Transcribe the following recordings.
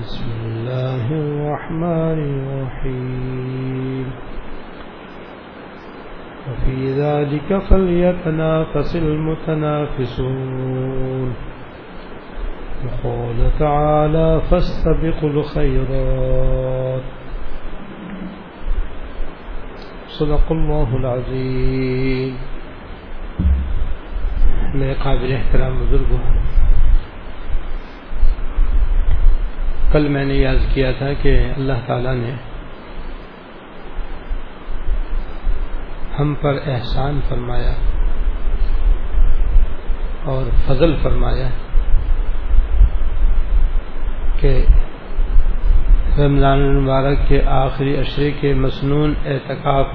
بسم الله الرحمن الرحيم. وفي ذلك فليتنافس المتنافسون. وقال تعالى فاستبقوا الخيرات. صدق الله العظيم. میں قابل احترام بزرگ کل میں نے یاد کیا تھا کہ اللہ تعالی نے ہم پر احسان فرمایا اور فضل فرمایا کہ رمضان المبارک کے آخری اشرے کے مصنون اعتکاف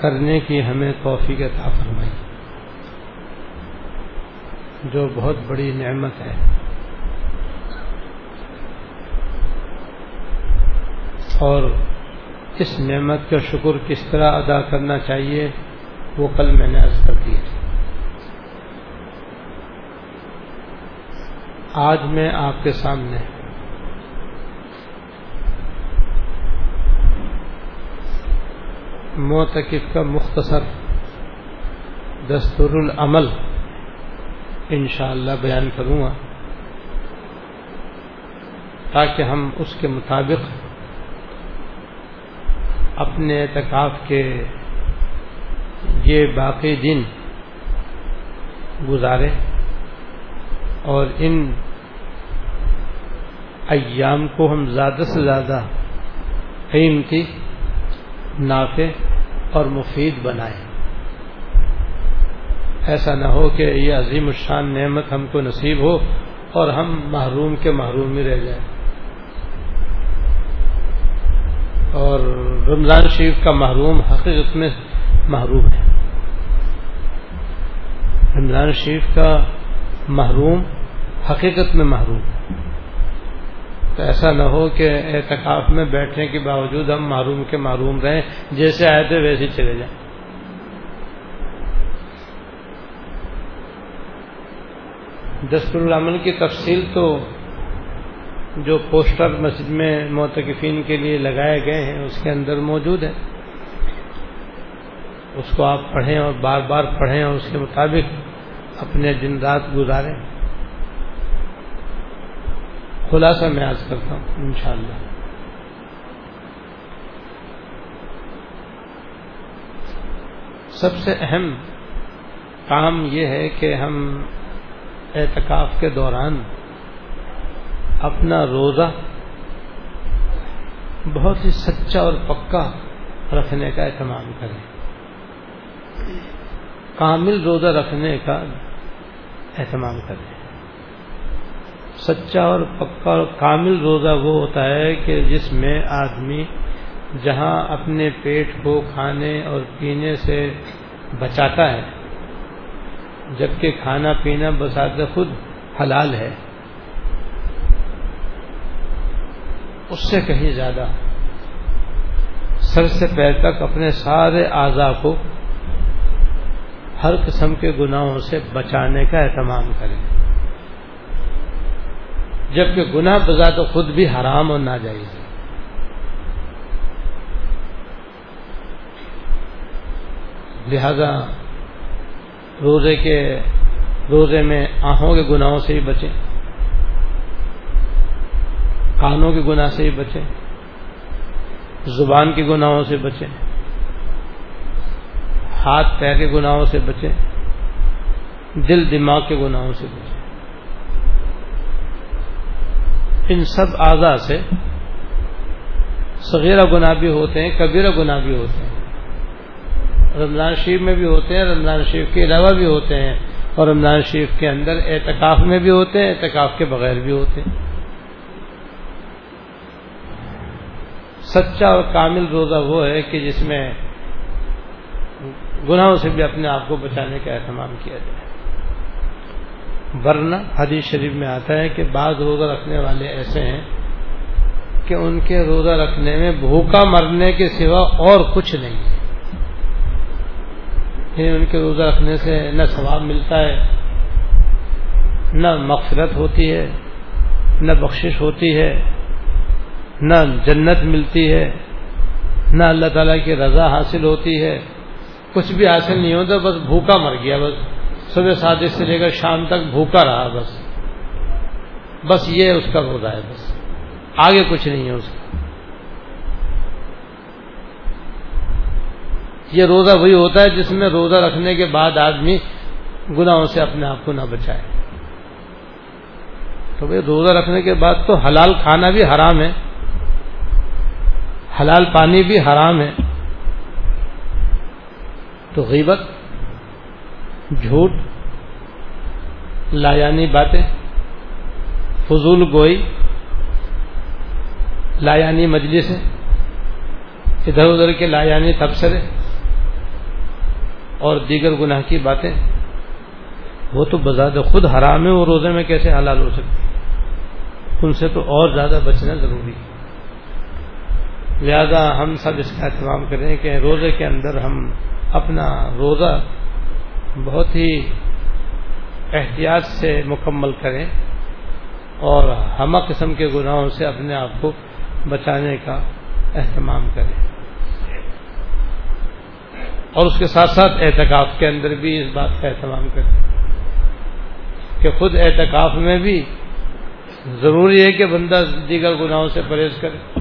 کرنے کی ہمیں توفیق عطا فرمائی، جو بہت بڑی نعمت ہے۔ اور اس نعمت کا شکر کس طرح ادا کرنا چاہیے، وہ کل میں نے عرض کر دیا۔ آج میں آپ کے سامنے موتقف کا مختصر دستور العمل انشاءاللہ بیان کروں گا، تاکہ ہم اس کے مطابق اپنے اعتکاف کے یہ باقی دن گزارے اور ان ایام کو ہم زیادہ سے زیادہ قیمتی نافع اور مفید بنائیں۔ ایسا نہ ہو کہ یہ عظیم الشان نعمت ہم کو نصیب ہو اور ہم محروم کے محروم ہی رہ جائیں۔ اور رمضان شریف کا محروم حقیقت میں محروم ہے۔ رمضان شریف کا محروم حقیقت میں محروم۔ تو ایسا نہ ہو کہ اعتکاف میں بیٹھنے کے باوجود ہم محروم کے محروم رہیں، جیسے آئے تھے ویسے چلے جائیں۔ دستور العمل کی تفصیل تو جو پوسٹر مسجد میں موتقفین کے لیے لگائے گئے ہیں، اس کے اندر موجود ہے اس کو آپ پڑھیں اور بار بار پڑھیں اور اس کے مطابق اپنے دن رات گزاریں۔ خلاصہ میں آج کرتا ہوں، انشاءاللہ۔ سب سے اہم کام یہ ہے کہ ہم اعتکاف کے دوران اپنا روزہ بہت ہی سچا اور پکا رکھنے کا اہتمام کریں۔ کامل روزہ رکھنے کا اہتمام کریں۔ سچا اور پکا اور کامل روزہ وہ ہوتا ہے کہ جس میں آدمی جہاں اپنے پیٹ کو کھانے اور پینے سے بچاتا ہے، جبکہ کھانا پینا بسات خود حلال ہے۔ اس سے کہیں زیادہ۔ سر سے پیر تک اپنے سارے اعضا کو ہر قسم کے گناہوں سے بچانے کا اہتمام کریں۔ جبکہ گناہ بذات تو خود بھی حرام اور ناجائز ہے۔ لہذا روزے کے، روزے میں آنکھوں کے گناہوں سے ہی بچیں۔ کانوں کے گناہ سے ہی بچیں زبان کے گناہوں سے بچیں ہاتھ پیر کے گناہوں سے بچیں دل دماغ کے گناہوں سے بچیں ان سب اعضا سے صغیرہ گناہ بھی ہوتے ہیں، کبیرہ گناہ بھی ہوتے ہیں۔ رمضان شریف میں بھی ہوتے ہیں، رمضان شریف کے علاوہ بھی ہوتے ہیں اور رمضان شریف کے اندر اعتکاف میں بھی ہوتے ہیں، اعتکاف کے بغیر بھی ہوتے ہیں۔ سچا اور کامل روزہ وہ ہے کہ جس میں گناہوں سے بھی اپنے آپ کو بچانے کا اہتمام کیا جائے۔ ورنہ حدیث شریف میں آتا ہے کہ بعض روزہ رکھنے والے ایسے ہیں کہ ان کے روزہ رکھنے میں بھوکا مرنے کے سوا اور کچھ نہیں ہے۔ یعنی ان کے روزہ رکھنے سے نہ ثواب ملتا ہے، نہ مغفرت ہوتی ہے، نہ بخشش ہوتی ہے۔ نہ جنت ملتی ہے، نہ اللہ تعالیٰ کی رضا حاصل ہوتی ہے۔ کچھ بھی حاصل نہیں ہوتا، بس بھوکا مر گیا، بس صبح سادش سے لے کر شام تک بھوکا رہا، بس۔ بس یہ اس کا روزہ ہے، بس۔ آگے کچھ نہیں ہے اس کا۔ یہ روزہ وہی ہوتا ہے جس میں روزہ رکھنے کے بعد آدمی گناہوں سے اپنے آپ کو نہ بچائے۔ تو بھائی، روزہ رکھنے کے بعد تو حلال کھانا بھی حرام ہے۔ حلال پانی بھی حرام ہے۔ تو غیبت، جھوٹ، لایانی باتیں، فضول گوئی، لایانی مجلس ادھر ادھر کے لایانی تبصرے اور دیگر گناہ کی باتیں، وہ تو بذات خود حرام ہے، وہ روزے میں کیسے حلال ہو سکتی ان سے تو اور زیادہ بچنا ضروری ہے۔ لہذا ہم سب اس کا اہتمام کریں کہ روزے کے اندر ہم اپنا روزہ بہت ہی احتیاط سے مکمل کریں اور ہمہ قسم کے گناہوں سے اپنے آپ کو بچانے کا اہتمام کریں اور اس کے ساتھ ساتھ اعتکاف کے اندر بھی اس بات کا اہتمام کریں کہ خود اعتکاف میں بھی ضروری ہے کہ بندہ دیگر گناہوں سے پرہیز کرے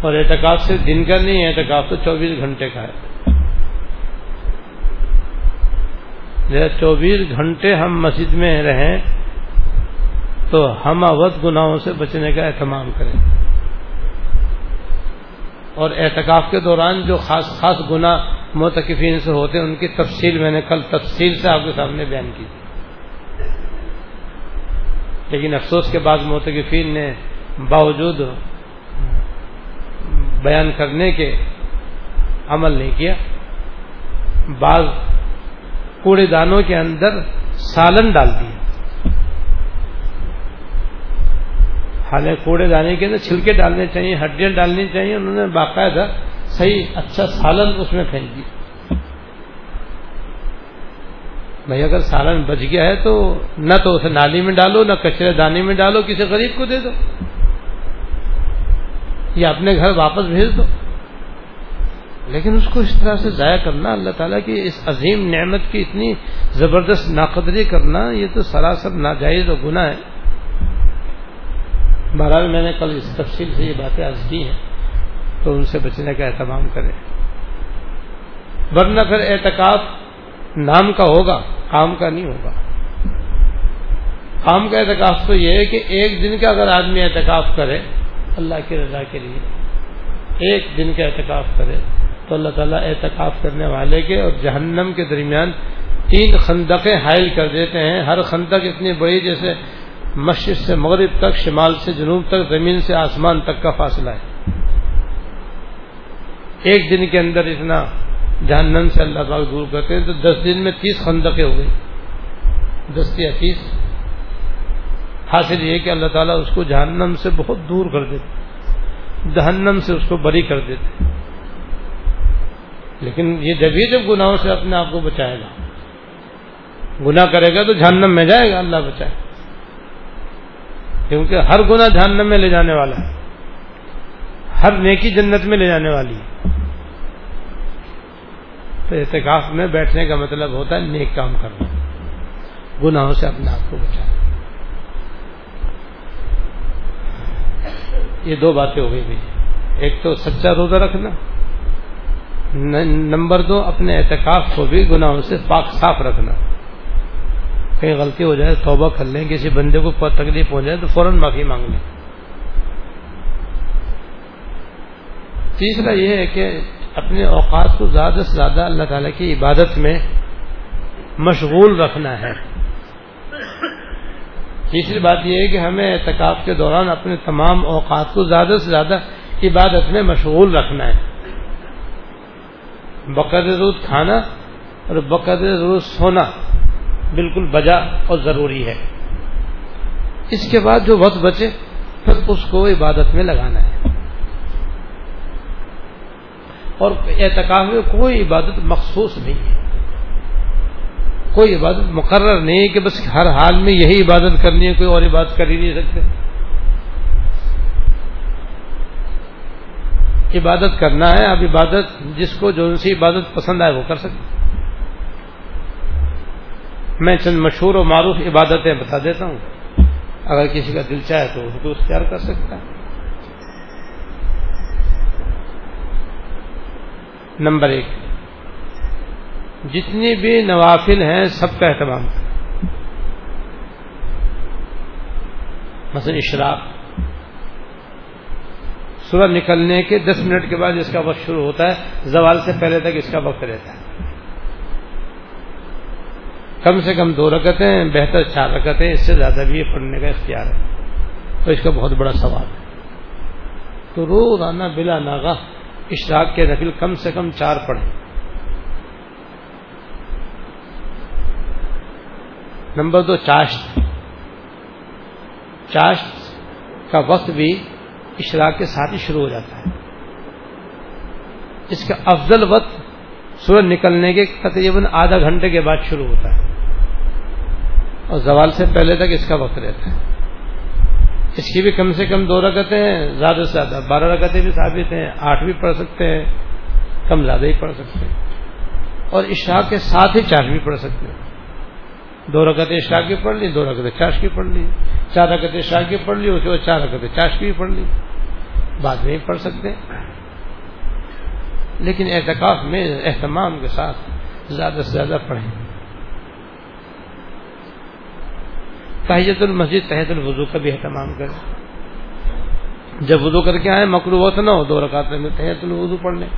اور اعتکاف سے دن کا نہیں ہے، اعتکاف تو چوبیس گھنٹے کا ہے۔ چوبیس گھنٹے ہم مسجد میں رہیں تو ہم اوت گناہوں سے بچنے کا اہتمام کریں۔ اور اعتکاف کے دوران جو خاص خاص گناہ متقفین سے ہوتے ہیں، ان کی تفصیل میں نے کل تفصیل سے آپ کے سامنے بیان کی۔ لیکن افسوس کے بعد متقفین نے باوجود بیان کرنے کے عمل نہیں کیا۔ بعض کوڑے دانوں کے اندر سالن ڈال دیا۔ حالانکہ کوڑے دانے کے اندر چھلکے ڈالنے چاہیے، ہڈیاں ڈالنی چاہیے، انہوں نے باقاعدہ صحیح اچھا سالن اس میں پھینک دیا۔ بھائی اگر سالن بچ گیا ہے تو نہ تو اسے نالی میں ڈالو، نہ کچرے دانے میں ڈالو، کسی غریب کو دے دو۔ یا اپنے گھر واپس بھیج دو۔ لیکن اس کو اس طرح سے ضائع کرنا، اللہ تعالیٰ کی اس عظیم نعمت کی اتنی زبردست ناقدری کرنا، یہ تو سراسر ناجائز و گناہ ہے۔ بہرحال میں نے کل اس تفصیل سے یہ باتیں عرض کی ہیں، تو ان سے بچنے کا اہتمام کریں۔ ورنہ پھر اعتکاف نام کا ہوگا، کام کا نہیں ہوگا۔ کام کا اعتکاف تو یہ ہے کہ ایک دن کا اگر آدمی اعتکاف کرے اللہ کی رضا کے لیے ایک دن کا اعتکاف کرے تو اللہ تعالیٰ اعتکاف کرنے والے کے اور جہنم کے درمیان تین خندقیں حائل کر دیتے ہیں۔ ہر خندق اتنی بڑی جیسے مشرق سے مغرب تک، شمال سے جنوب تک، زمین سے آسمان تک کا فاصلہ ہے۔ ایک دن کے اندر اتنا جہنم سے اللہ تعالیٰ دور کرتے ہیں تو دس دن میں تیس خندقیں ہو گئی دس یا تیس۔ حاصل یہ کہ اللہ تعالیٰ اس کو جہنم سے بہت دور کر دیتے جہنم سے اس کو بری کر دیتے لیکن یہ جب یہ جب گناہوں سے اپنے آپ کو بچائے گا، گناہ کرے گا تو جہنم میں جائے گا، اللہ بچائے کیونکہ ہر گناہ جہنم میں لے جانے والا ہے۔ ہر نیکی جنت میں لے جانے والی ہے۔ تو احتکاف میں بیٹھنے کا مطلب ہوتا ہے نیک کام کرنا۔ گناہوں سے اپنے آپ کو بچانا۔ یہ دو باتیں ہو گئی بھائی ایک تو سچا روزہ رکھنا نمبر دو، اپنے احتکاف کو بھی گناہوں سے پاک صاف رکھنا۔ کہیں غلطی ہو جائے، توبہ کر لیں، کسی بندے کو تکلیف ہو جائے تو فوراً معافی مانگ لیں۔ تیسرا یہ ہے کہ اپنے اوقات کو زیادہ سے زیادہ اللہ تعالی کی عبادت میں مشغول رکھنا ہے۔ تیسری بات یہ ہے کہ ہمیں اعتکاف کے دوران اپنے تمام اوقات کو زیادہ سے زیادہ عبادت میں مشغول رکھنا ہے۔ بقدر روز کھانا اور بقدر روز سونا بالکل بجا اور ضروری ہے۔ اس کے بعد جو وقت بچے، پھر اس کو عبادت میں لگانا ہے۔ اور اعتکاف میں کوئی عبادت مخصوص نہیں ہے۔ کوئی عبادت مقرر نہیں ہے کہ بس ہر حال میں یہی عبادت کرنی ہے، کوئی اور عبادت کر ہی نہیں سکتے۔ عبادت کرنا ہے اب عبادت جس کو جو سی عبادت پسند آئے وہ کر سکتے میں چند مشہور و معروف عبادتیں بتا دیتا ہوں۔ اگر کسی کا دل چاہے تو اس کو اختیار کر سکتا ہے۔ نمبر ایک۔ جتنی بھی نوافل ہیں سب کا اہتمام۔ کریں مثلا اشراق۔ صبح نکلنے کے دس منٹ کے بعد اس کا وقت شروع ہوتا ہے، زوال سے پہلے تک اس کا وقت رہتا ہے۔ کم سے کم دو رکتیں، بہتر چار رکتیں، اس سے زیادہ بھی پڑھنے کا اختیار ہے۔ تو اس کا بہت بڑا سوال ہے۔ تو روزانہ بلا ناگا اشراق کے نفل کم سے کم چار پڑھیں۔ نمبر دو، چاشت۔ چاشت کا وقت بھی اشراق کے ساتھ ہی شروع ہو جاتا ہے۔ اس کا افضل وقت سورج نکلنے کے تقریباً آدھا گھنٹے کے بعد شروع ہوتا ہے۔ اور زوال سے پہلے تک اس کا وقت رہتا ہے۔ اس کی بھی کم سے کم دو رکتیں ہیں، زیادہ سے زیادہ۔ بارہ رکتیں بھی ثابت ہیں، آٹھ بھی پڑھ سکتے ہیں، کم زیادہ ہی پڑھ سکتے ہیں۔ اور اشراق کے ساتھ ہی چار بھی پڑھ سکتے ہیں۔ دو رکعت اشراق کی پڑھ لی، دو رکعت چاش کی پڑھ لی۔ چار رکعت اشراق کی پڑھ لی اس کے بعد چار رکعت چاش کی بھی پڑھ لی۔ بعد میں ہی پڑھ سکتے۔ لیکن اعتکاف میں اہتمام کے ساتھ زیادہ سے زیادہ پڑھیں۔ تحیت المسجد تحت الوضو کا بھی اہتمام کریں۔ جب وضو کر کے آئے مکروت نہ ہو، دو رکعت میں تحت الوضو پڑھ لیں۔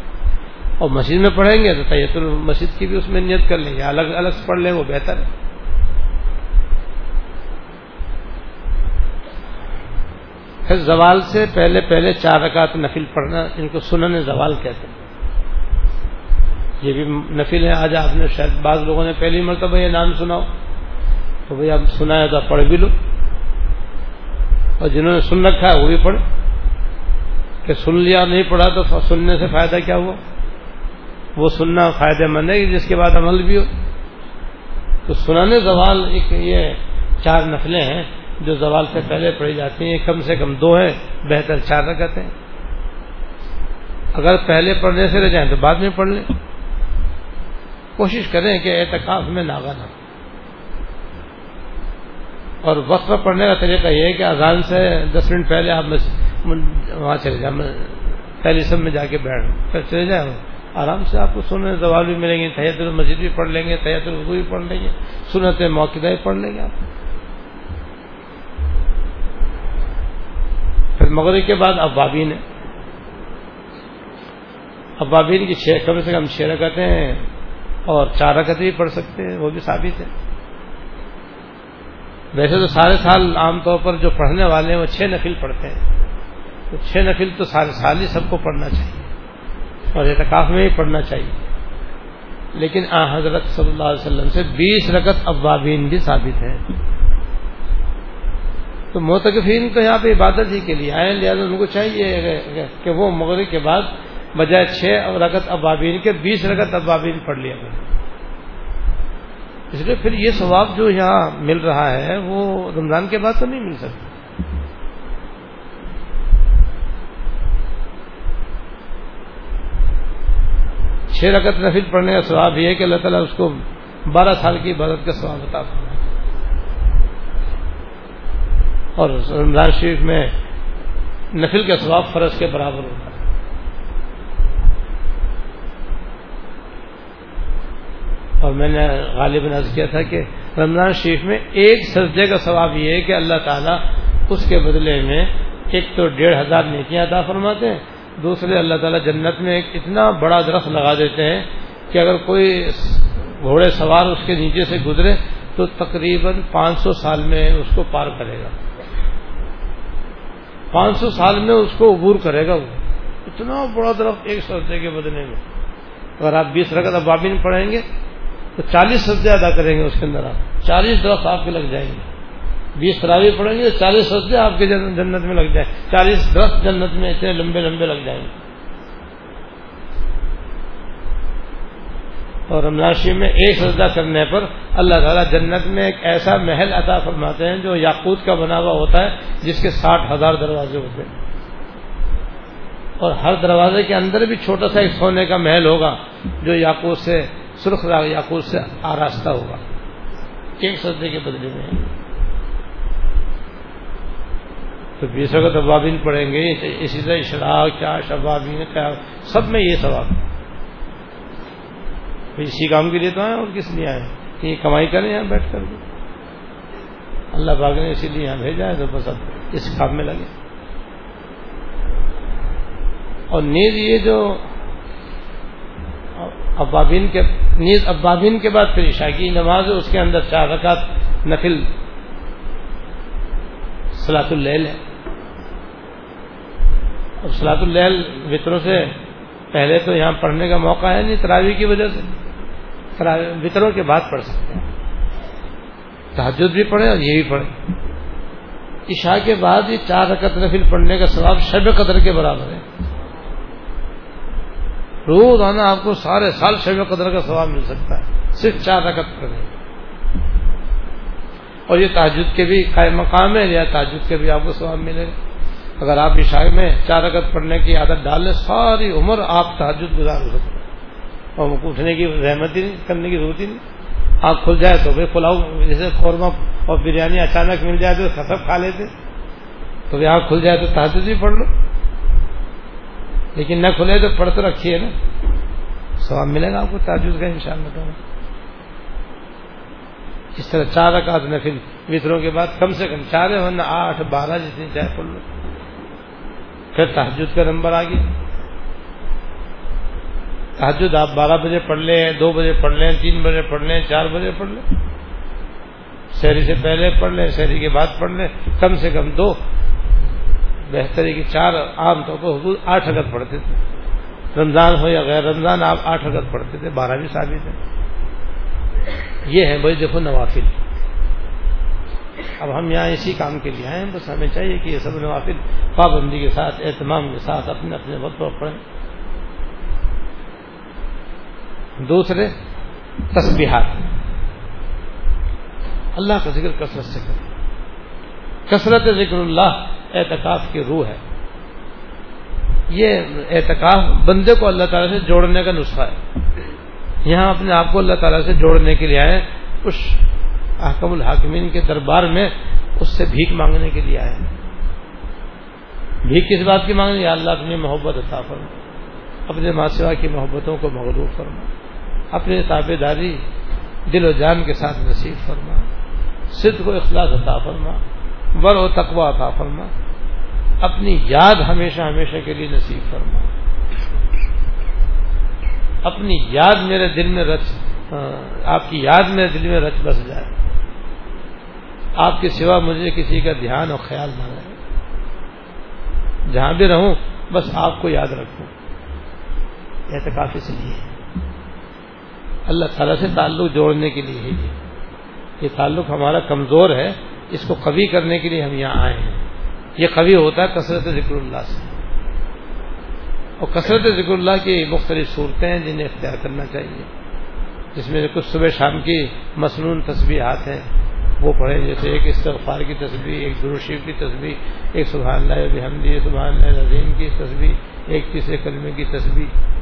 اور مسجد میں پڑھیں گے تو تحیت المسجد کی بھی اس میں نیت کر لیں گے۔ الگ الگ سے پڑھ لیں، وہ بہتر ہے۔ پھر زوال سے پہلے پہلے چار رکعت نفل پڑھنا ان کو سنن زوال کہتے ہیں۔ یہ بھی نفل ہے، آج آپ نے شاید بعض لوگوں نے پہلی مرتبہ یہ نام سناؤ تو بھائی اب سنا ہے تو پڑھ بھی لو۔ اور جنہوں نے سن رکھا ہے وہ بھی پڑھ۔ کہ سن لیا، نہیں پڑھا تو سننے سے فائدہ کیا ہوا؟ وہ سننا فائدہ مند ہے جس کے بعد عمل بھی ہو۔ تو سنانے زوال ایک یہ چار نفلیں ہیں۔ جو زوال سے پہلے پڑھی جاتی ہیں، کم سے کم دو ہیں، بہتر چار رکعتیں اگر پہلے پڑھنے سے رہ جائیں تو بعد میں پڑھ لیں۔ کوشش کریں کہ اعتکاف میں ناگا نہ اور وقت پر پڑھنے کا طریقہ یہ ہے کہ اذان سے دس منٹ پہلے آپ وہاں چلے جائیں پہلی سب میں جا کے بیٹھ پھر چلے جائیں۔ آرام سے آپ کو سننے زوال بھی ملیں گے تحت المسجد بھی پڑھ لیں گے تحت الردو بھی پڑھ لیں گے، سنت موقع بھی پڑھ لیں گے آپ۔ پھر مغرب کے بعد ابابین ہے۔ ابابین کی چھ کم سے کم چھ رکعتیں ہیں اور چار رکعتیں بھی پڑھ سکتے ہیں، وہ بھی ثابت ہے۔ ویسے تو سارے سال عام طور پر جو پڑھنے والے ہیں، وہ چھ نفل پڑھتے ہیں۔ تو چھ نفل تو سارے سال ہی سب کو پڑھنا چاہیے۔ اور اعتکاف میں ہی پڑھنا چاہیے۔ لیکن آ حضرت صلی اللہ علیہ وسلم سے بیس رکت ابابین بھی ثابت ہے تو موتقفین تو یہاں پہ عبادت ہی کے لیے آئے، لہٰذا ان کو چاہیے کہ وہ مغرب کے بعد بجائے چھ رگت ابابین کے بیس رگت ابابین پڑھ لیا کریں۔ اس لیے پھر یہ ثواب جو یہاں مل رہا ہے، وہ رمضان کے بعد تو نہیں مل سکتا۔ چھ رکعت نفل پڑھنے کا ثواب یہ ہے کہ اللہ تعالیٰ اس کو بارہ سال کی عبادت کا ثواب بتا اور رمضان شریف میں نفل کا ثواب فرض کے برابر ہوتا ہے۔ اور میں نے غالب نظر کیا تھا کہ رمضان شریف میں ایک سجدے کا ثواب یہ ہے کہ اللہ تعالیٰ اس کے بدلے میں ایک تو ڈیڑھ ہزار نیکیاں عطا فرماتے ہیں، دوسرے اللہ تعالیٰ جنت میں ایک اتنا بڑا درخت لگا دیتے ہیں کہ اگر کوئی گھوڑے سوار اس کے نیچے سے گزرے تو تقریباً پانچ سو سال میں اس کو پار کرے گا۔ پانچ سو سال میں اس کو عبور کرے گا وہ۔ اتنا بڑا درخت ایک سجدے کے بدلے میں۔ اگر آپ بیس رقط ابابین پڑھیں گے، تو چالیس سجدے ادا کریں گے اس کے اندر آپ۔ چالیس درخت آپ کے لگ جائیں گے۔ بیس تراوی پڑیں گے تو چالیس سجدے آپ کے جنت میں لگ جائیں۔ چالیس درخت جنت میں اتنے لمبے لمبے لگ جائیں گے۔ اور رمضان شریف میں ایک سجدہ کرنے پر اللہ تعالیٰ جنت میں ایک ایسا محل عطا فرماتے ہیں جو یاقوت کا بنا ہوا ہوتا ہے، جس کے ساٹھ ہزار دروازے ہوتے ہیں۔ اور ہر دروازے کے اندر بھی چھوٹا سا ایک سونے کا محل ہوگا، جو یاقوت سے، سرخ یاقوت سے آراستہ ہوگا۔ ایک سجدے کے بدلے میں۔ تو بیس وقت ابابین پڑھیں گے، اسی طرح اشراق چاش ابابین سب میں یہ سواب اسی کام کے لیے تو آئے اور کس لیے آئے؟ کہ یہ کمائی کریں یہاں بیٹھ کر اللہ باغ نے اسی لیے یہاں بھیجا ہے تو بس اب اس کام میں لگے۔ اور نیز یہ جو ابابین کے نیز ابابین کے بعد پھر عشاء کی نماز ہے، اس کے اندر چار رکعت نفل سلاۃ اللیل ہے۔ اور سلاۃ اللیل وطروں سے پہلے تو یہاں پڑھنے کا موقع ہے نہیں تراوی کی وجہ سے۔ وطروں کے بعد پڑھ سکتے ہیں۔ تحجد بھی پڑھے اور یہ بھی پڑھے عشاء کے بعد یہ چار رکعت نفل پڑھنے کا ثواب شب قدر کے برابر ہے۔ روز آنا آپ کو سارے سال شب قدر کا ثواب مل سکتا ہے۔ صرف چار رکعت پڑھنے اور یہ تاجد کے بھی قائم مقام ہے یا تاجد کے بھی آپ کو ثواب ملے۔ گا اگر آپ عشاء میں چار رکعت پڑھنے کی عادت ڈال لیں، ساری عمر آپ تحجد گزار ہو سکتے اور اٹھنے کی رحمت ہی نہیں، کرنے کی ضرورت ہی نہیں۔ آپ کھل جائے تو بھائی کھلاؤ جیسے قورمہ اور بریانی اچانک مل جائے تو سب کھا لیتے۔ تو بھی آنکھ کھل جائے تو تحجد بھی پڑھ لو۔ لیکن نہ کھلے تو پڑھ تو رکھیے نا۔ سواب ملے گا آپ کو تاجد کا ان شاء اللہ اس طرح چار رکعت نفل وطروں کے بعد کم سے کم چار ورنہ آٹھ، بارہ جتنی چاہے پڑھ لو۔ پھر تحجد کا نمبر آ گیا تحجد آپ بارہ بجے پڑھ لیں، دو بجے پڑھ لیں، تین بجے پڑھ لیں، چار بجے پڑھ لیں۔ شہری سے پہلے پڑھ لیں، شہری کے بعد پڑھ لیں، کم سے کم دو۔ بہتری کی چار عام طور پر حدود آٹھ اگت پڑھتے تھے۔ رمضان ہو یا غیر رمضان، آپ آٹھ اگت پڑھتے تھے، بارہ بھی ثابت ہے۔ یہ ہے بھائی، دیکھو نوافل۔ اب ہم یہاں اسی کام کے لیے آئے ہیں، بس ہمیں چاہیے کہ یہ سب نوافل پابندی کے ساتھ، اہتمام کے ساتھ، اپنے اپنے وقت پر پڑھیں۔ دوسرے تسبیحات۔ اللہ کا ذکر کثرت سے کریں کثرت ذکر اللہ اعتکاف کی روح ہے۔ یہ اعتکاف بندے کو اللہ تعالیٰ سے جوڑنے کا نسخہ ہے۔ یہاں اپنے آپ کو اللہ تعالیٰ سے جوڑنے کے لیے آئے اس احکم الحاکمین کے دربار میں اس سے بھیک مانگنے کے لیے آئے بھیک کس بات کی مانگنے یا اللہ اپنی محبت عطا فرما اپنے ماسوا کی محبتوں کو مغروب فرما اپنی تابے داری دل و جان کے ساتھ نصیب فرما۔ صد کو اخلاص عطا فرما۔ بر و تقوا عطا فرما۔ اپنی یاد ہمیشہ ہمیشہ کے لیے نصیب فرما۔ اپنی یاد میرے دل میں رچ آپ کی یاد میرے دل میں رچ بس جائے۔ آپ کے سوا مجھے کسی کا دھیان اور خیال نہ رہے۔ جہاں بھی رہوں، بس آپ کو یاد رکھوں۔ اعتکاف اس لیے اللہ تعالیٰ سے تعلق جوڑنے کے لیے ہے یہ تعلق ہمارا کمزور ہے، اس کو قوی کرنے کے لیے ہم یہاں آئے ہیں۔ یہ قوی ہوتا ہے کثرت ذکر اللہ سے۔ اور کثرت ذکر اللہ کی مختلف صورتیں ہیں جنہیں اختیار کرنا چاہیے۔ جس میں کچھ صبح شام کی مصنون تصویرات ہیں، وہ پڑھیں، جیسے ایک استغفار کی تصویر ایک دروشیف کی تصویر ایک سبحان اللہ بحمدی، سبحان اللہ عظیم کی تصویر ایک تیسرے کلمے کی تصویر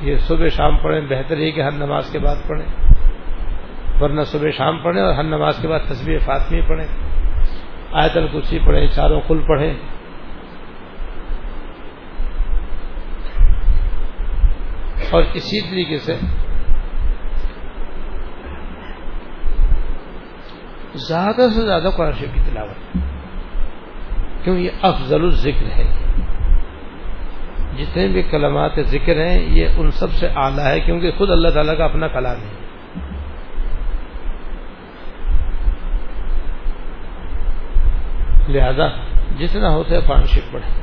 یہ صبح شام پڑھیں، بہتر ہے کہ ہر نماز کے بعد پڑھیں۔ ورنہ صبح شام پڑھیں اور ہر نماز کے بعد تصویر فاطمی پڑھیں۔ آیت الکسی پڑھیں، چاروں کل پڑھیں۔ اور اسی طریقے سے زیادہ سے زیادہ قرآن شریف کی تلاوت۔ کیوں یہ افضل الذکر ہے۔ جتنے بھی کلمات ذکر ہیں، یہ ان سب سے اعلیٰ ہے، کیونکہ خود اللہ تعالیٰ کا اپنا کلام ہے۔ لہذا جتنا ہوتا ہے قرآن شریف پڑھیں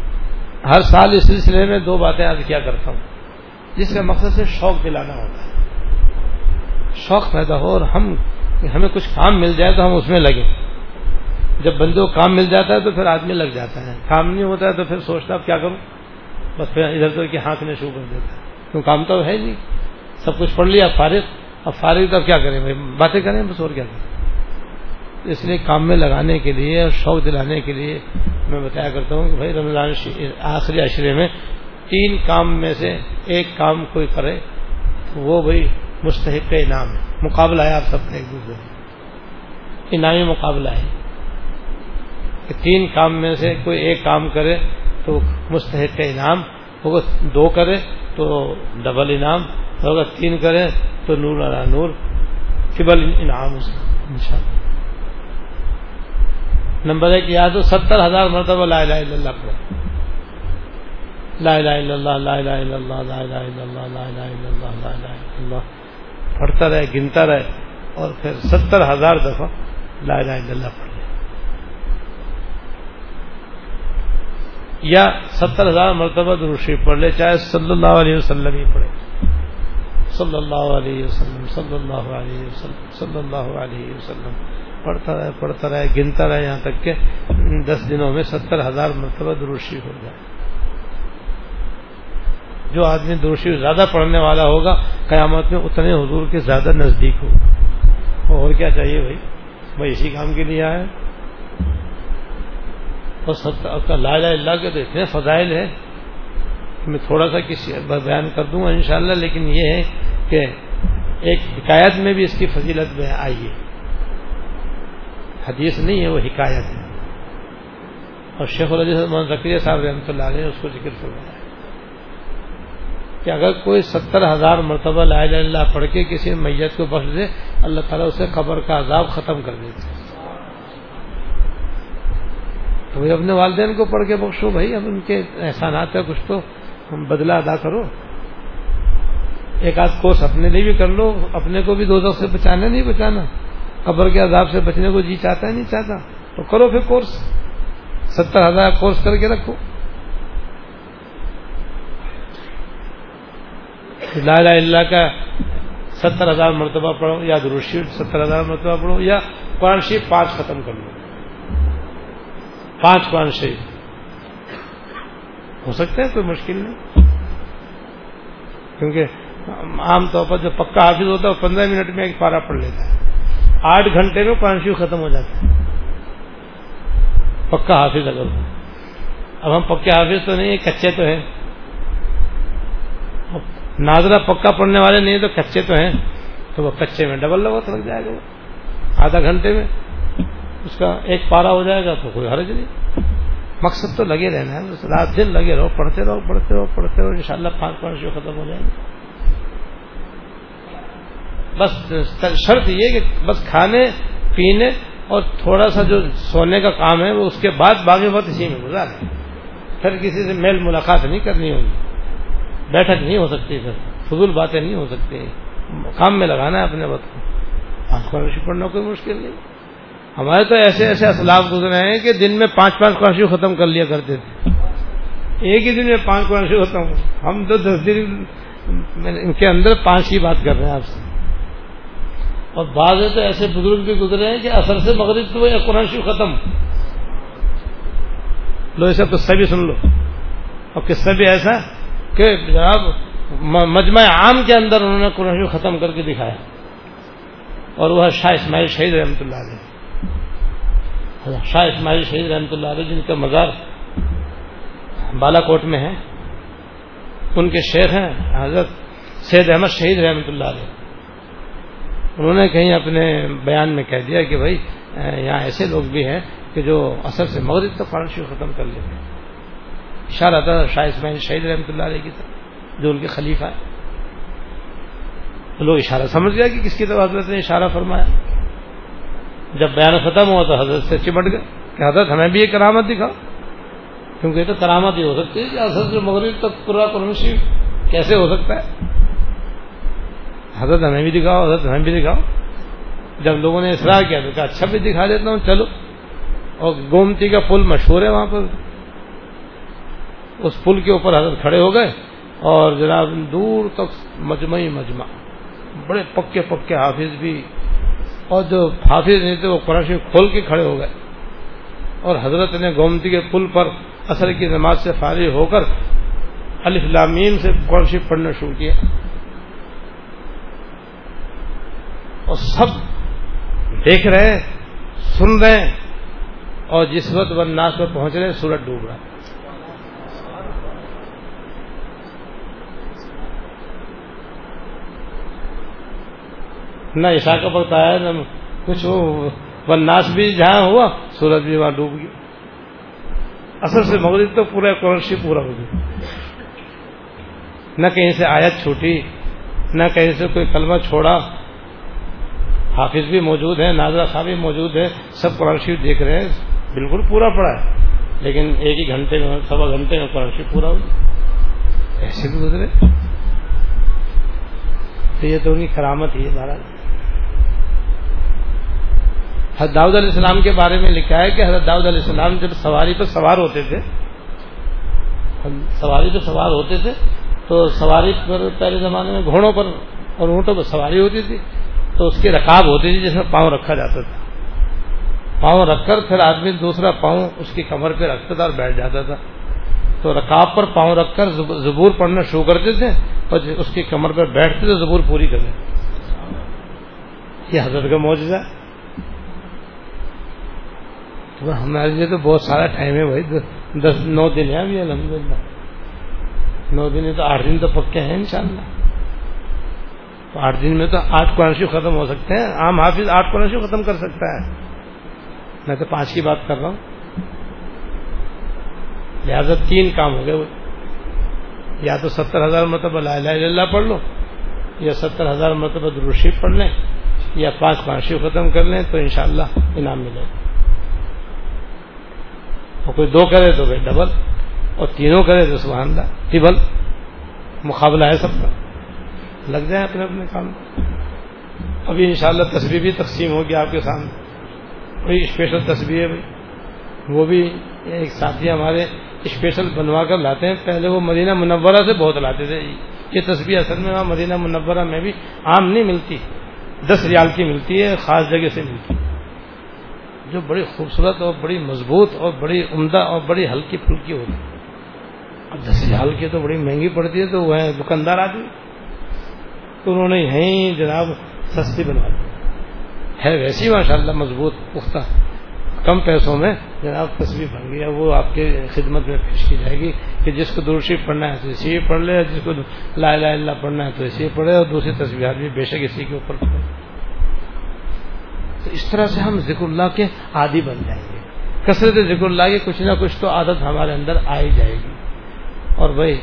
ہر سال اس سلسلے میں دو باتیں آج کیا کرتا ہوں۔ جس کا مقصد سے شوق دلانا ہوتا ہے۔ شوق پیدا ہو اور ہم، ہمیں کچھ کام مل جائے تو ہم اس میں لگے جب بندے کو کام مل جاتا ہے تو پھر آدمی لگ جاتا ہے۔ کام نہیں ہوتا ہے تو پھر سوچتا اب کیا کروں؟ بس پھر ادھر ادھر کی ہاتھ میں شروع کر دیتا ہے کیوں کام تو ہے نہیں سب کچھ پڑھ لیا، فارغ۔ اب فارغ تو اب کیا کریں بھائی؟ باتیں کریں بس اور کیا کریں؟ اس لیے کام میں لگانے کے لیے اور شوق دلانے کے لیے میں بتایا کرتا ہوں کہ بھائی، رمضان آخری عشرے میں تین کام میں سے ایک کام کوئی کرے تو وہ بھائی مستحق انعام ہے۔ مقابلہ ہے آپ سب کا ایک دوسرے انعامی مقابلہ ہے کہ تین کام میں سے کوئی ایک کام کرے تو مستحق انعام وہ دو کرے تو ڈبل انعام، اگر تین کرے تو نور علا نور ٹبل انعام اس کا نمبر ایک، یاد ہو، ستر ہزار مرتبہ لا الہ الا اللہ پڑھو۔ لا الہ الا اللہ، لا الہ الا اللہ، لا الہ الا اللہ، لا الہ الا اللہ، لا الہ الا اللہ۔ پڑھتا رہے، گنتا رہے، اور پھر ستر ہزار دفعہ لا الہ الا اللہ پڑھ لے یا ستر ہزار مرتبہ دروشی پڑھ لے، چاہے صلی اللہ علیہ وسلم ہی پڑھے۔ صلی اللہ علیہ وسلم، صلی اللہ علیہ وسلم، صلی اللہ علیہ وسلم۔ پڑھتا رہے پڑھتا رہے، گنتا رہے یہاں تک کہ دس دنوں میں ستر ہزار مرتبہ دروشی ہو جائے۔ جو آدمی دروشی زیادہ پڑھنے والا ہوگا، قیامت میں اتنے حضور کے زیادہ نزدیک ہوگا۔ اور کیا چاہیے بھائی؟ بھائی اسی کام کے لیے آئے اور لا الہ اللہ کے تو اتنے فضائل ہیں میں تھوڑا سا کسی بیان کر دوں گا انشاءاللہ، لیکن یہ ہے کہ ایک حکایت میں بھی اس کی فضیلت میں آئی ہے۔ حدیث نہیں ہے، وہ حکایت ہے۔ اور شیخ الحمد ذکریہ صاحب رحمۃ اللہ علیہ نے اس کو ذکر فرمایا کہ اگر کوئی ستر ہزار مرتبہ لا الہ اللہ پڑھ کے کسی میت کو بخش دے، اللہ تعالیٰ اسے قبر کا عذاب ختم کر دیتے تو بھائی اپنے والدین کو پڑھ کے بخشو بھائی، اب ان کے احسانات کا کچھ تو ہم بدلہ ادا کرو۔ ایک آدھ کورس اپنے لیے بھی کر لو، اپنے کو بھی دو سے بچانا نہیں بچانا۔ قبر کے عذاب سے بچنے کو جی چاہتا ہے، نہیں چاہتا۔ تو کرو پھر کورس ستر ہزار کورس کر کے رکھو۔ لا الہ اللہ کا ستر ہزار مرتبہ پڑھو یا دروشی ستر ہزار مرتبہ پڑھو یا قرآن شریف پانچ ختم کر لو۔ پانچ قرآن شریف ہو سکتے ہیں کوئی مشکل نہیں۔ کیونکہ عام طور پر جو پکا حافظ ہوتا ہے وہ پندرہ منٹ میں ایک پارا پڑھ لیتا ہے۔ آٹھ گھنٹے میں قرآن شریف ختم ہو جاتا ہے پکا حافظ اگر اب ہم پکے حافظ تو نہیں، کچے تو ہیں۔ ناظرہ پکا پڑھنے والے نہیں تو کچے تو ہیں۔ تو وہ کچے میں ڈبل لگا لگ جائے گا۔ آدھا گھنٹے میں۔ اس کا ایک پارا ہو جائے گا تو کوئی حرج نہیں۔ مقصد تو لگے رہنا ہے رات دن لگے رہو، پڑھتے رہو پڑھتے رہو پڑھتے رہو ان شاء اللہ پانچ پانچ جو ختم ہو جائیں گے۔ بس شرط یہ کہ بس کھانے، پینے اور تھوڑا سا جو سونے کا کام ہے، وہ اس کے بعد باغی وقت اسی میں گزار پھر کسی سے میل ملاقات نہیں کرنی ہوگی۔ بیٹھک نہیں ہو سکتی پھر، فضول باتیں نہیں ہو سکتی۔ کام میں لگانا ہے اپنے وقت کو۔ پانچ قرآن پڑھنا کوئی مشکل نہیں۔ ہمارے تو ایسے ایسے اسلام گزرے ہیں کہ دن میں پانچ پانچ قرآن ختم کر لیا کرتے تھے۔ ایک ہی دن میں پانچ قرآن ختم ہم تو دس دن ان کے اندر پانچ ہی بات کر رہے ہیں آپ سے۔ اور بعض تو ایسے بزرگ بھی گزرے ہیں کہ اثر سے مغرب تو یا قرآن شریف ختم۔ لو اسے قصہ بھی سن لو۔ اور قصہ بھی ایسا کہ جناب مجمع عام کے اندر انہوں نے قرآن شریف ختم کر کے دکھایا۔ اور وہ شاہ اسماعیل شہید رحمۃ اللہ علیہ۔ شاہ اسماعیل شہید رحمۃ اللہ علیہ جن کا مزار بالا کوٹ میں ہے ان کے شیخ ہیں، حضرت سید احمد شہید رحمۃ اللہ علیہ۔ انہوں نے کہیں اپنے بیان میں کہہ دیا کہ بھائی، یہاں ایسے لوگ بھی ہیں کہ جو اثر سے مغرب تک قرآن شریف ختم کر لیتے ہیں۔ اشارہ تھا شاہ اسماعیل شہید رحمۃ اللہ علیہ کی طرف، جو ان کے خلیفہ ہے لوگ اشارہ، سمجھ گیا کہ کس کی طرف حضرت نے اشارہ فرمایا؟ جب بیان ختم ہوا تو حضرت سے چمٹ گئے کہ حضرت ہمیں بھی یہ کرامت دکھاؤ۔ کیونکہ یہ تو کرامت ہی ہو سکتی ہے کہ اصل سے مغرب تک پورا قرآن شریف کیسے ہو سکتا ہے۔ حضرت ہمیں بھی دکھاؤ، حضرت ہمیں بھی دکھاؤ۔ جب لوگوں نے اصرار کیا تو کہا اچھا بھی دکھا دیتا ہوں، چلو۔ اور گومتی کا پل مشہور ہے وہاں پر۔ اس پل کے اوپر حضرت کھڑے ہو گئے اور جناب، دور تک مجمعی مجمع، بڑے پکے پکے حافظ بھی اور جو حافظ نہیں تھے وہ قرآن شریف کھول کے کھڑے ہو گئے۔ اور حضرت نے گومتی کے پل پر اثر کی نماز سے فارغ ہو کر الف لامین سے قرآن شریف پڑھنا شروع کیا۔ اور سب دیکھ رہے، سن رہے، اور جس وقت وہ ناس پر پہنچ رہے ہیں سورج ڈوب رہا۔ نہ عشا کا وقت آیا، نہ کچھ وناس بھی جہاں ہوا، سورج بھی وہاں ڈوب گیا۔ اصل سے مغرب تو پورا قرآن پورا ہو گیا۔ نہ کہیں سے آیت چھوٹی، نہ کہیں سے کوئی کلمہ چھوڑا۔ حافظ بھی موجود ہے ناظرہ صاحب بھی موجود ہے سب قرآن شریف دیکھ رہے ہیں۔ بالکل پورا پڑا ہے، لیکن ایک ہی گھنٹے میں، سوا گھنٹے میں قرآن شریف پورا ہو ایسے بھی گزرے۔ تو یہ تو ان کی کرامت ہی ہے مہاراج حضرت داؤد علیہ السلام کے بارے میں لکھا ہے کہ حضرت داؤد علیہ السلام جب سواری پر سوار ہوتے تھے سواری پہ سوار ہوتے تھے تو سواری پر پہلے زمانے میں گھوڑوں پر اور اونٹوں پر سواری ہوتی تھی، تو اس کی رکاب ہوتی تھی جس میں پاؤں رکھا جاتا تھا۔ پاؤں رکھ کر پھر آدمی دوسرا پاؤں اس کی کمر پہ رکھتا تھا اور بیٹھ جاتا تھا۔ تو رکاب پر پاؤں رکھ کر زبور پڑھنا شروع کرتے تھے اور اس کی کمر پر بیٹھتے تھے، زبور پوری کرتے یہ حضرت کا معجزہ ہے۔ ہمارے لیے تو بہت سارا ٹائم ہے بھائی، دس نو دن ہے ابھی الحمد للہ نو دن تو آٹھ دن تو پکے ہیں انشاءاللہ۔ تو آٹھ دن میں تو آٹھ قرآن شریف ختم ہو سکتے ہیں۔ عام حافظ آٹھ قرآن شریف ختم کر سکتا ہے۔ میں تو پانچ کی بات کر رہا ہوں۔ لہٰذا تین کام ہو گئے۔ یا تو ستر ہزار مرتبہ لا الہ الا اللہ پڑھ لو، یا ستر ہزار مرتبہ دروشیف پڑھ لیں، یا پانچ قرآن شریف ختم کر لیں تو انشاءاللہ انعام ملے گا۔ اور کوئی دو کرے تو پھر ڈبل، اور تینوں کرے تو سبحان اللہ ٹیبل مقابلہ ہے سب کا۔ لگ جائیں اپنے اپنے کام۔ ابھی انشاءاللہ تصویر بھی تقسیم ہوگی آپ کے سامنے۔ کوئی اسپیشل تصویر ہے بھائی۔ وہ بھی ایک ساتھی ہمارے اسپیشل بنوا کر لاتے ہیں۔ پہلے وہ مدینہ منورہ سے بہت لاتے تھے۔ یہ تصویر اصل میں وہاں مدینہ منورہ میں بھی عام نہیں ملتی۔ دس ریال کی ملتی ہے، خاص جگہ سے ملتی۔ ہے جو بڑی خوبصورت اور بڑی مضبوط اور بڑی عمدہ اور بڑی ہلکی پھلکی ہوتی اب دس ہزار کی تو بڑی مہنگی پڑتی ہے تو وہ دکاندار آدمی۔ تو انہوں نے یہیں جناب سستی بنوا دی۔ ہے ویسی ماشاء اللہ مضبوط، پختہ۔ کم پیسوں میں جناب تصویر بن گئی وہ آپ کے خدمت میں پیش کی جائے گی کہ جس کو درشی پڑھنا ہے تو اسی پڑھ لے، جس کو لا الہ الا پڑھنا ہے تو اسی پڑھے اور دوسری تصویر بھی بے شک اسی کے اوپر پڑھے۔ تو اس طرح سے ہم ذکر اللہ کے عادی بن جائیں گے۔ کثرت ذکر اللہ کی کچھ نہ کچھ تو عادت ہمارے اندر آئی جائے گی۔ اور بھائی،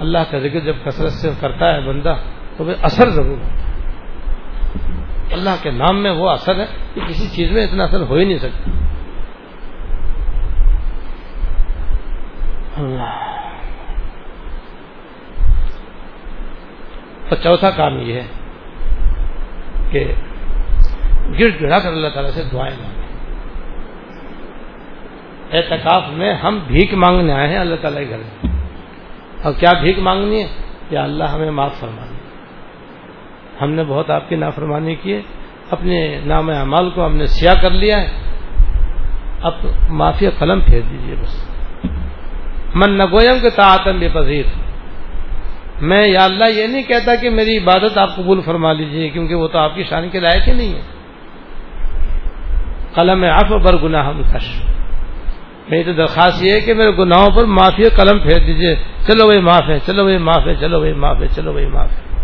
اللہ کا ذکر جب کثرت سے کرتا ہے بندہ، تو بھائی اثر ضرور ہوتا ہے۔ اللہ کے نام میں وہ اثر ہے کہ کسی چیز میں اتنا اثر ہو ہی نہیں سکتا۔ اللہ۔ تو چوتھا کام یہ ہے کہ گر گڑا کر اللہ تعالیٰ سے دعائیں مانگیں۔ اعتکاف میں ہم بھیک مانگنے آئے ہیں اللہ تعالیٰ کے گھر میں۔ اور کیا بھیک مانگنی ہے؟ کہ اللہ ہمیں معاف فرمانی ہم نے بہت آپ کی نافرمانی کی ہے۔ اپنے نام اعمال کو ہم نے سیاہ کر لیا ہے۔ اب معافی قلم پھیر دیجیے بس۔ من نگویم کے تعتم بے پذیر۔ میں یا اللہ یہ نہیں کہتا کہ میری عبادت آپ قبول فرما لیجیے کیونکہ وہ تو آپ کی شان کے لائق ہی نہیں ہے۔ قلم آف بر گناہ کش۔ میری تو درخواست یہ ہے کہ میرے گناہوں پر معافی قلم پھیر دیجیے چلو وہی معاف ہے، چلو وہی معاف ہے، چلو وہی معاف ہے، چلو وہی معاف ہے۔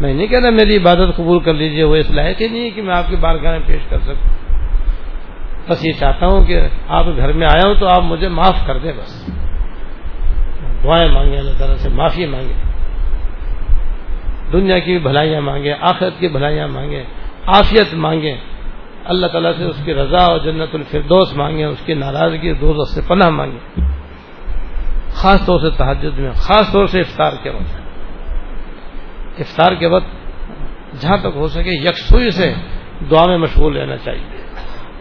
میں نہیں کہنا میری عبادت قبول کر لیجیے وہ اس لائق ہی نہیں ہے کہ میں آپ کی بارگاہ میں پیش کر سکوں۔ بس یہ چاہتا ہوں کہ آپ گھر میں آیا ہوں تو آپ مجھے معاف کر دیں بس۔ دعائیں مانگے اللہ تعالیٰ سے معافی مانگے۔ دنیا کی بھلائیاں مانگے آخرت کی بھلائیاں مانگے آفیت مانگے اللہ تعالیٰ سے اس کی رضا اور جنت الفردوس مانگے اس کی ناراضگی دو سے پناہ مانگے خاص طور سے تحجد میں، خاص طور سے افطار کے وقت۔ افطار کے وقت جہاں تک ہو سکے یکسوئی سے دعا میں مشغول رہنا چاہیے۔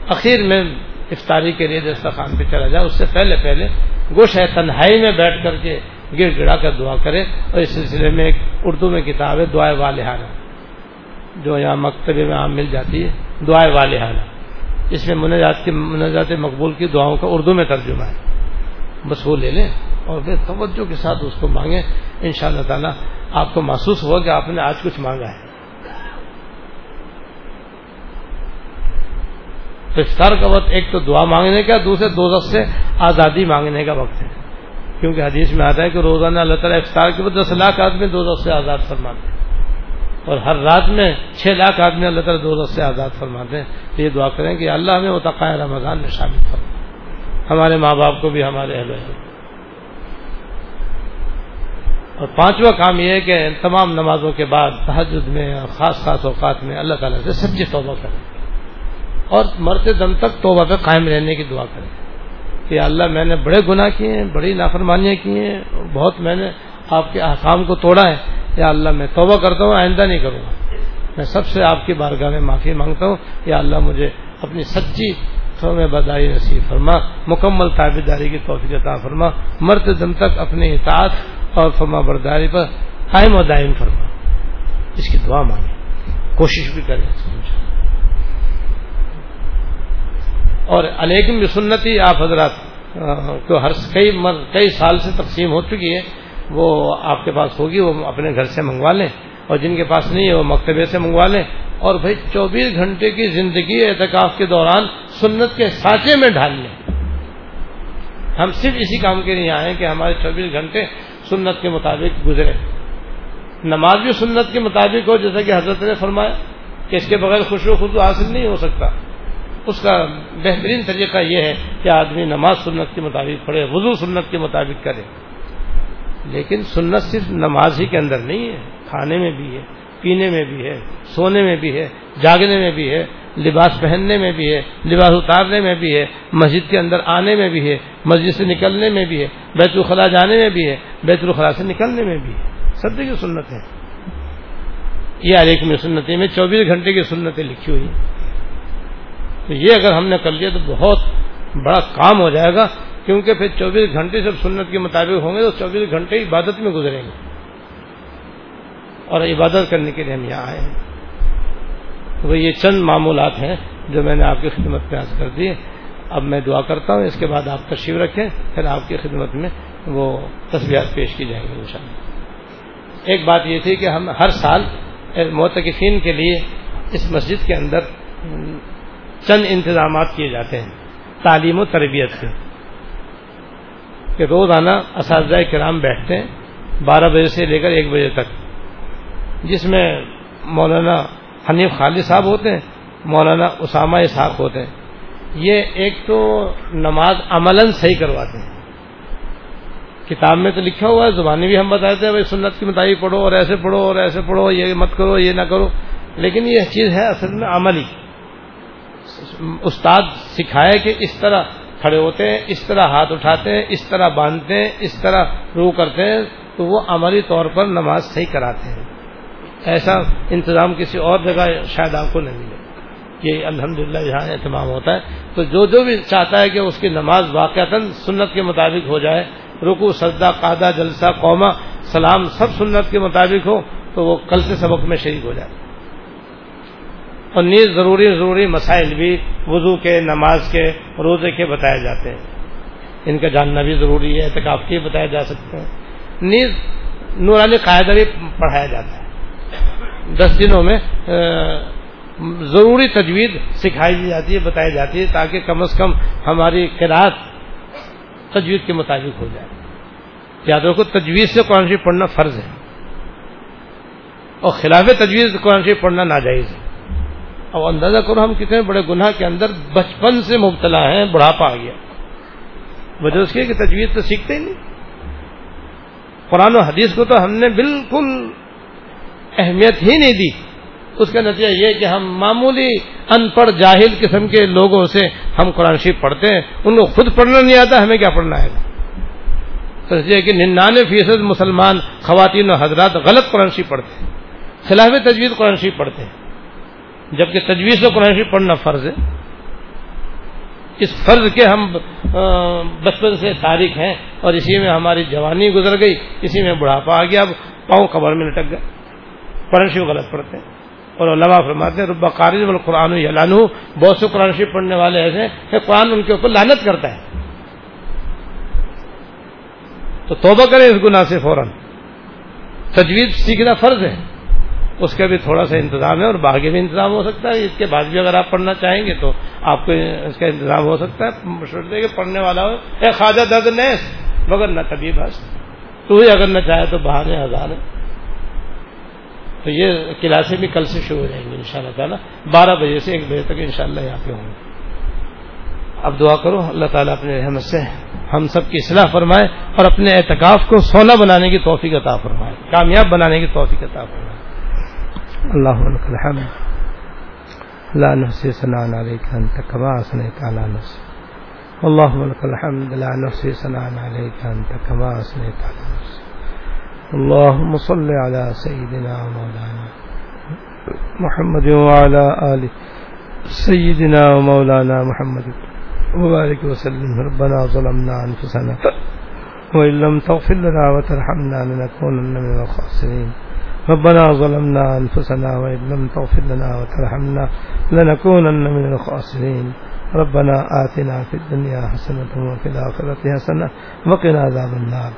اخیر میں افطاری کے لیے دستخان پہ چلا جائے، اس سے پہلے پہلے گوش ہے تنہائی میں بیٹھ کر کے گر گڑا کر دعا کرے اور اس سلسلے میں ایک اردو میں کتاب ہے دعائیں والحانہ جو یہاں مکتبے میں عام مل جاتی ہے دعائیں والحانہ اس میں منجات کی منجات مقبول کی دعاؤں کا اردو میں ترجمہ ہے۔ بس وہ لے لیں اور پھر توجہ کے ساتھ اس کو مانگیں۔ ان شاء اللہ تعالیٰ آپ کو محسوس ہوا کہ آپ نے آج کچھ مانگا ہے۔ تو افطار کا وقت، ایک تو دعا مانگنے کا، دوسرے دو سے آزادی مانگنے کا وقت ہے۔ کیونکہ حدیث میں آتا ہے کہ روزانہ اللہ تعالیٰ افطار کے بعد دس لاکھ آدمی دو سے آزاد فرماتے ہیں۔ اور ہر رات میں چھ لاکھ آدمی اللہ تعالیٰ دو سے آزاد فرماتے ہیں تو یہ دعا کریں کہ اللہ ہمیں وہ تقاء رمضان میں شامل کرو۔ ہمارے ماں باپ کو بھی ہمارے اہل اور پانچواں کام یہ ہے کہ تمام نمازوں کے بعد تحجد میں اور خاص خاص اوقات میں اللہ تعالیٰ سے سچی توبہ کریں۔ اور مرتے دم تک توبہ پہ قائم رہنے کی دعا کریں کہ اللہ میں نے بڑے گناہ کیے ہیں، بڑی نافرمانیاں کی ہیں، بہت میں نے آپ کے احکام کو توڑا ہے۔ یا اللہ میں توبہ کرتا ہوں، آئندہ نہیں کروں گا۔ میں سب سے آپ کی بارگاہ میں معافی مانگتا ہوں۔ یا اللہ مجھے اپنی سچی میں بدائی نصیب فرما، مکمل تابے داری کی توفیق عطا فرما۔ مرتے دم تک اپنے اطاعت اور فرما برداری پر قائم و دائم فرما۔ اس کی دعا مانگے کوشش بھی کریں۔ اور علیکم بھی سنتی آپ حضرات تو ہر کئی کئی سال سے تقسیم ہو چکی ہے۔ وہ آپ کے پاس ہوگی، وہ اپنے گھر سے منگوا لیں اور جن کے پاس نہیں ہے، وہ مکتبے سے منگوا لیں۔ اور بھائی چوبیس گھنٹے کی زندگی اعتکاف کے دوران سنت کے سانچے میں ڈھال لیں۔ ہم صرف اسی کام کے لیے آئے کہ ہمارے چوبیس گھنٹے سنت کے مطابق گزرے۔ نماز بھی سنت کے مطابق ہو، جیسا کہ حضرت نے فرمایا کہ اس کے بغیر خوشو خود حاصل نہیں ہو سکتا۔ اس کا بہترین طریقہ یہ ہے کہ آدمی نماز سنت کے مطابق پڑھے، وضو سنت کے مطابق کرے۔ لیکن سنت صرف نماز ہی کے اندر نہیں ہے کھانے میں بھی ہے پینے میں بھی ہے سونے میں بھی ہے جاگنے میں بھی ہے لباس پہننے میں بھی ہے لباس اتارنے میں بھی ہے مسجد کے اندر آنے میں بھی ہے مسجد سے نکلنے میں بھی ہے بیت الخلا جانے میں بھی ہے بیت الخلا سے نکلنے میں بھی ہے سب کی سنت ہے یہ علیکم میں سنتیں میں چوبیس گھنٹے کی سنتیں لکھی ہوئی تو یہ اگر ہم نے کر لیا تو بہت بڑا کام ہو جائے گا کیونکہ پھر چوبیس گھنٹے جب سنت کے مطابق ہوں گے تو چوبیس گھنٹے عبادت میں گزریں گے۔ اور عبادت کرنے کے لیے ہم یہاں آئے ہیں۔ وہ یہ چند معمولات ہیں جو میں نے آپ کی خدمت میں آج کر دی۔ اب میں دعا کرتا ہوں، اس کے بعد آپ تشریف رکھیں، پھر آپ کی خدمت میں وہ تصویرات پیش کی جائیں گی ان ایک بات یہ تھی کہ ہم ہر سال موتقفین کے لیے اس مسجد کے اندر چند انتظامات کیے جاتے ہیں، تعلیم و تربیت کے۔ کہ روزانہ اساتذہ کرام بیٹھتے ہیں بارہ بجے سے لے کر ایک بجے تک، جس میں مولانا حنیف خالد صاحب ہوتے ہیں، مولانا اسامہ اسحاق ہوتے ہیں۔ یہ ایک تو نماز عمل صحیح کرواتے ہیں۔ کتاب میں تو لکھا ہوا ہے، زبانی بھی ہم بتاتے ہیں، بھائی سنت کے مطابق پڑھو اور ایسے پڑھو اور ایسے پڑھو، یہ مت کرو، یہ نہ کرو۔ لیکن یہ چیز ہے اصل میں عملی۔ استاد سکھائے کہ اس طرح کھڑے ہوتے ہیں، اس طرح ہاتھ اٹھاتے ہیں، اس طرح باندھتے ہیں، اس طرح رو کرتے ہیں، تو وہ عملی طور پر نماز صحیح کراتے ہیں۔ ایسا انتظام کسی اور جگہ شاید آپ کو نہیں ملے۔ یہ الحمد للہ یہاں اہتمام ہوتا ہے۔ تو جو جو بھی چاہتا ہے کہ اس کی نماز واقعات سنت کے مطابق ہو جائے رکو سجدہ قادہ جلسہ قوما سلام، سب سنت کے مطابق ہو، تو وہ کل سے سبق میں شریک ہو جائے۔ اور نیز ضروری ضروری مسائل بھی وضو کے، نماز کے، روزے کے بتائے جاتے ہیں۔ ان کا جاننا بھی ضروری ہے، اعتکاف کے بتایا جا سکتے ہیں۔ نیز نورانی قاعدہ بھی پڑھایا جاتا ہے۔ دس دنوں میں ضروری تجوید سکھائی جاتی ہے، بتائی جاتی ہے تاکہ کم از کم ہماری قرآت تجوید کے مطابق ہو جائے۔ یاد رکھو تجویز سے قرآن شریف پڑھنا فرض ہے۔ اور خلاف تجویز قرآن شریف پڑھنا ناجائز ہے۔ اب اندازہ کرو ہم کتنے بڑے گناہ کے اندر بچپن سے مبتلا ہیں، بڑھاپا آ گیا۔ وجہ اس کی کہ تجویز تو سیکھتے ہی نہیں۔ قرآن و حدیث کو تو ہم نے بالکل اہمیت ہی نہیں دی۔ اس کا نتیجہ یہ کہ ہم معمولی ان پڑھ جاہل قسم کے لوگوں سے ہم قرآن شریف پڑھتے ہیں۔ ان کو خود پڑھنا نہیں آتا، ہمیں کیا پڑھنا آئے گا؟ کہ ننانوے فیصد مسلمان خواتین و حضرات غلط قرآن شریف پڑھتے ہیں۔ خلاف تجویز قرآن شریف پڑھتے ہیں۔ جبکہ تجویز سے قرآن شریف پڑھنا فرض ہے۔ اس فرض کے ہم بچپن سے تاریخ ہیں اور اسی میں ہماری جوانی گزر گئی، اسی میں بڑھاپا آ گیا، اب پاؤں قبر میں لٹک گئے۔ قرآن شریف غلط پڑھتے ہیں۔ اور علماء فرماتے ہیں ربا قارض القرآن یلانو بہت سے قرآن شریف پڑھنے والے ایسے ہیں قرآن ان کے اوپر لانت کرتا ہے۔ تو توبہ کریں اس گناہ سے فوراً۔ تجویز سیکھنا فرض ہے۔ اس کا بھی تھوڑا سا انتظام ہے اور باغی بھی انتظام ہو سکتا ہے۔ اس کے بعد بھی اگر آپ پڑھنا چاہیں گے تو آپ کو اس کا انتظام ہو سکتا ہے۔ کہ پڑھنے والا ہو۔ اے خواجہ درد نیس مگر نہ کبھی بس۔ تو ہی اگر نہ چاہے تو بہانے ہزار ہے تو یہ کلاسیں بھی کل سے شروع ہو جائیں گی ان شاء اللہ تعالیٰ۔ بارہ بجے سے ایک بجے تک ان شاء اللہ یہاں پہ ہوں گے۔ اب دعا کرو، اللہ تعالیٰ اپنے رحمت سے ہم سب کی اصلاح فرمائے اور اپنے اعتکاف کو سونا بنانے کی توفیق عطا فرمائے، کامیاب بنانے کی توفیق عطا فرمائے۔ اللہ الحمد. لا نحصي ثناء عليك أنت كما أثنيت على نفسك. اللهم لك الحمد، لا نحصي ثناء عليك أنت كما أثنيت على نفسك. اللهم صل على سيدنا ومولانا محمد وعلى آله سيدنا ومولانا محمد. وبارك وسلم، ربنا ظلمنا أنفسنا وإن لم تغفر لنا وترحمنا لنكونن من الخاسرين. ربنا ظلمنا أنفسنا وإن لم تغفر لنا وترحمنا لنكونن من الخاسرين. ربنا آتنا في الدنيا حسنة وفي الآخرة حسنة وقنا عذاب النار.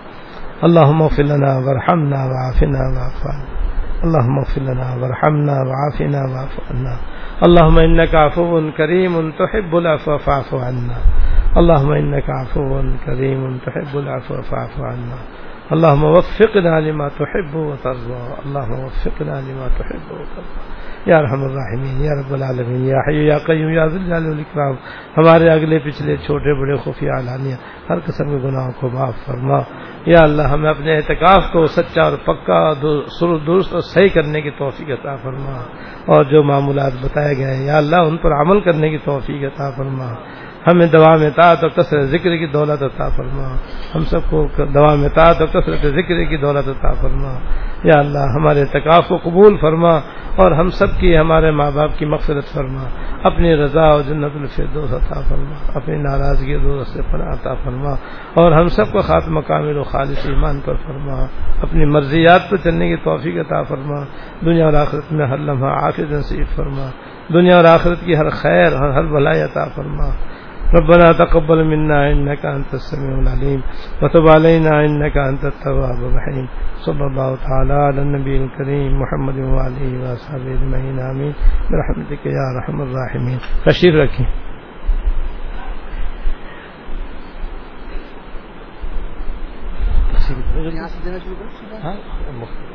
اللهم اغفر لنا وارحمنا وعافنا واعف عنا. اللهم اغفر لنا وارحمنا وعافنا واعف عنا. اللهم إنك عفو كريم تحب العفو فاعف عنا. اللهم إنك عفو كريم تحب العفو فاعف عنا. اللهم وفقنا لما تحب وترضى. اللهم وفقنا لما تحب وترضى. یا رحم الرحمین، یا رب العالمین، یا حی، یا قیوم، یا ذل جلال والاکرام. ہمارے اگلے پچھلے چھوٹے بڑے خفیہ اعلانیہ، ہر قسم کے گناہوں کو معاف فرما. یا اللہ، ہمیں اپنے اعتکاف کو سچا اور پکا درست اور صحیح کرنے کی توفیق عطا فرما. اور جو معمولات بتائے گئے یا اللہ، ان پر عمل کرنے کی توفیق عطا فرما. ہمیں دوا میں تعت اور کثرت ذکر کی دولت عطا فرما۔ ہم سب کو دوا میں تعت اور کثرت ذکر کی دولت عطا فرما۔ یا اللہ، ہمارے اعتکاف کو قبول فرما اور ہم سب کی، ہمارے ماں باپ کی مقصد فرما۔ اپنی رضا اور جنت الفردوس عطا فرما۔ اپنی ناراضگی دوست سے عطا فرما۔ اور ہم سب کو خاتمہ کامل و خالص ایمان پر فرما۔ اپنی مرضیات پر چلنے کی توفیق عطا فرما۔ دنیا اور آخرت میں ہر لمحہ آخر نصیب فرما۔ دنیا اور آخرت کی ہر خیر اور ہر بھلائی عطا فرما۔ ربنا تقبل منا انك انت السميع العليم وتب علينا انك انت التواب الرحيم صلى الله تعالى على النبي الكريم محمد وعليه وصحبه اجمعين امين برحمتك يا ارحم الراحمين. تشریف رکھیں یہاں سے دینا شروع کرو ہاں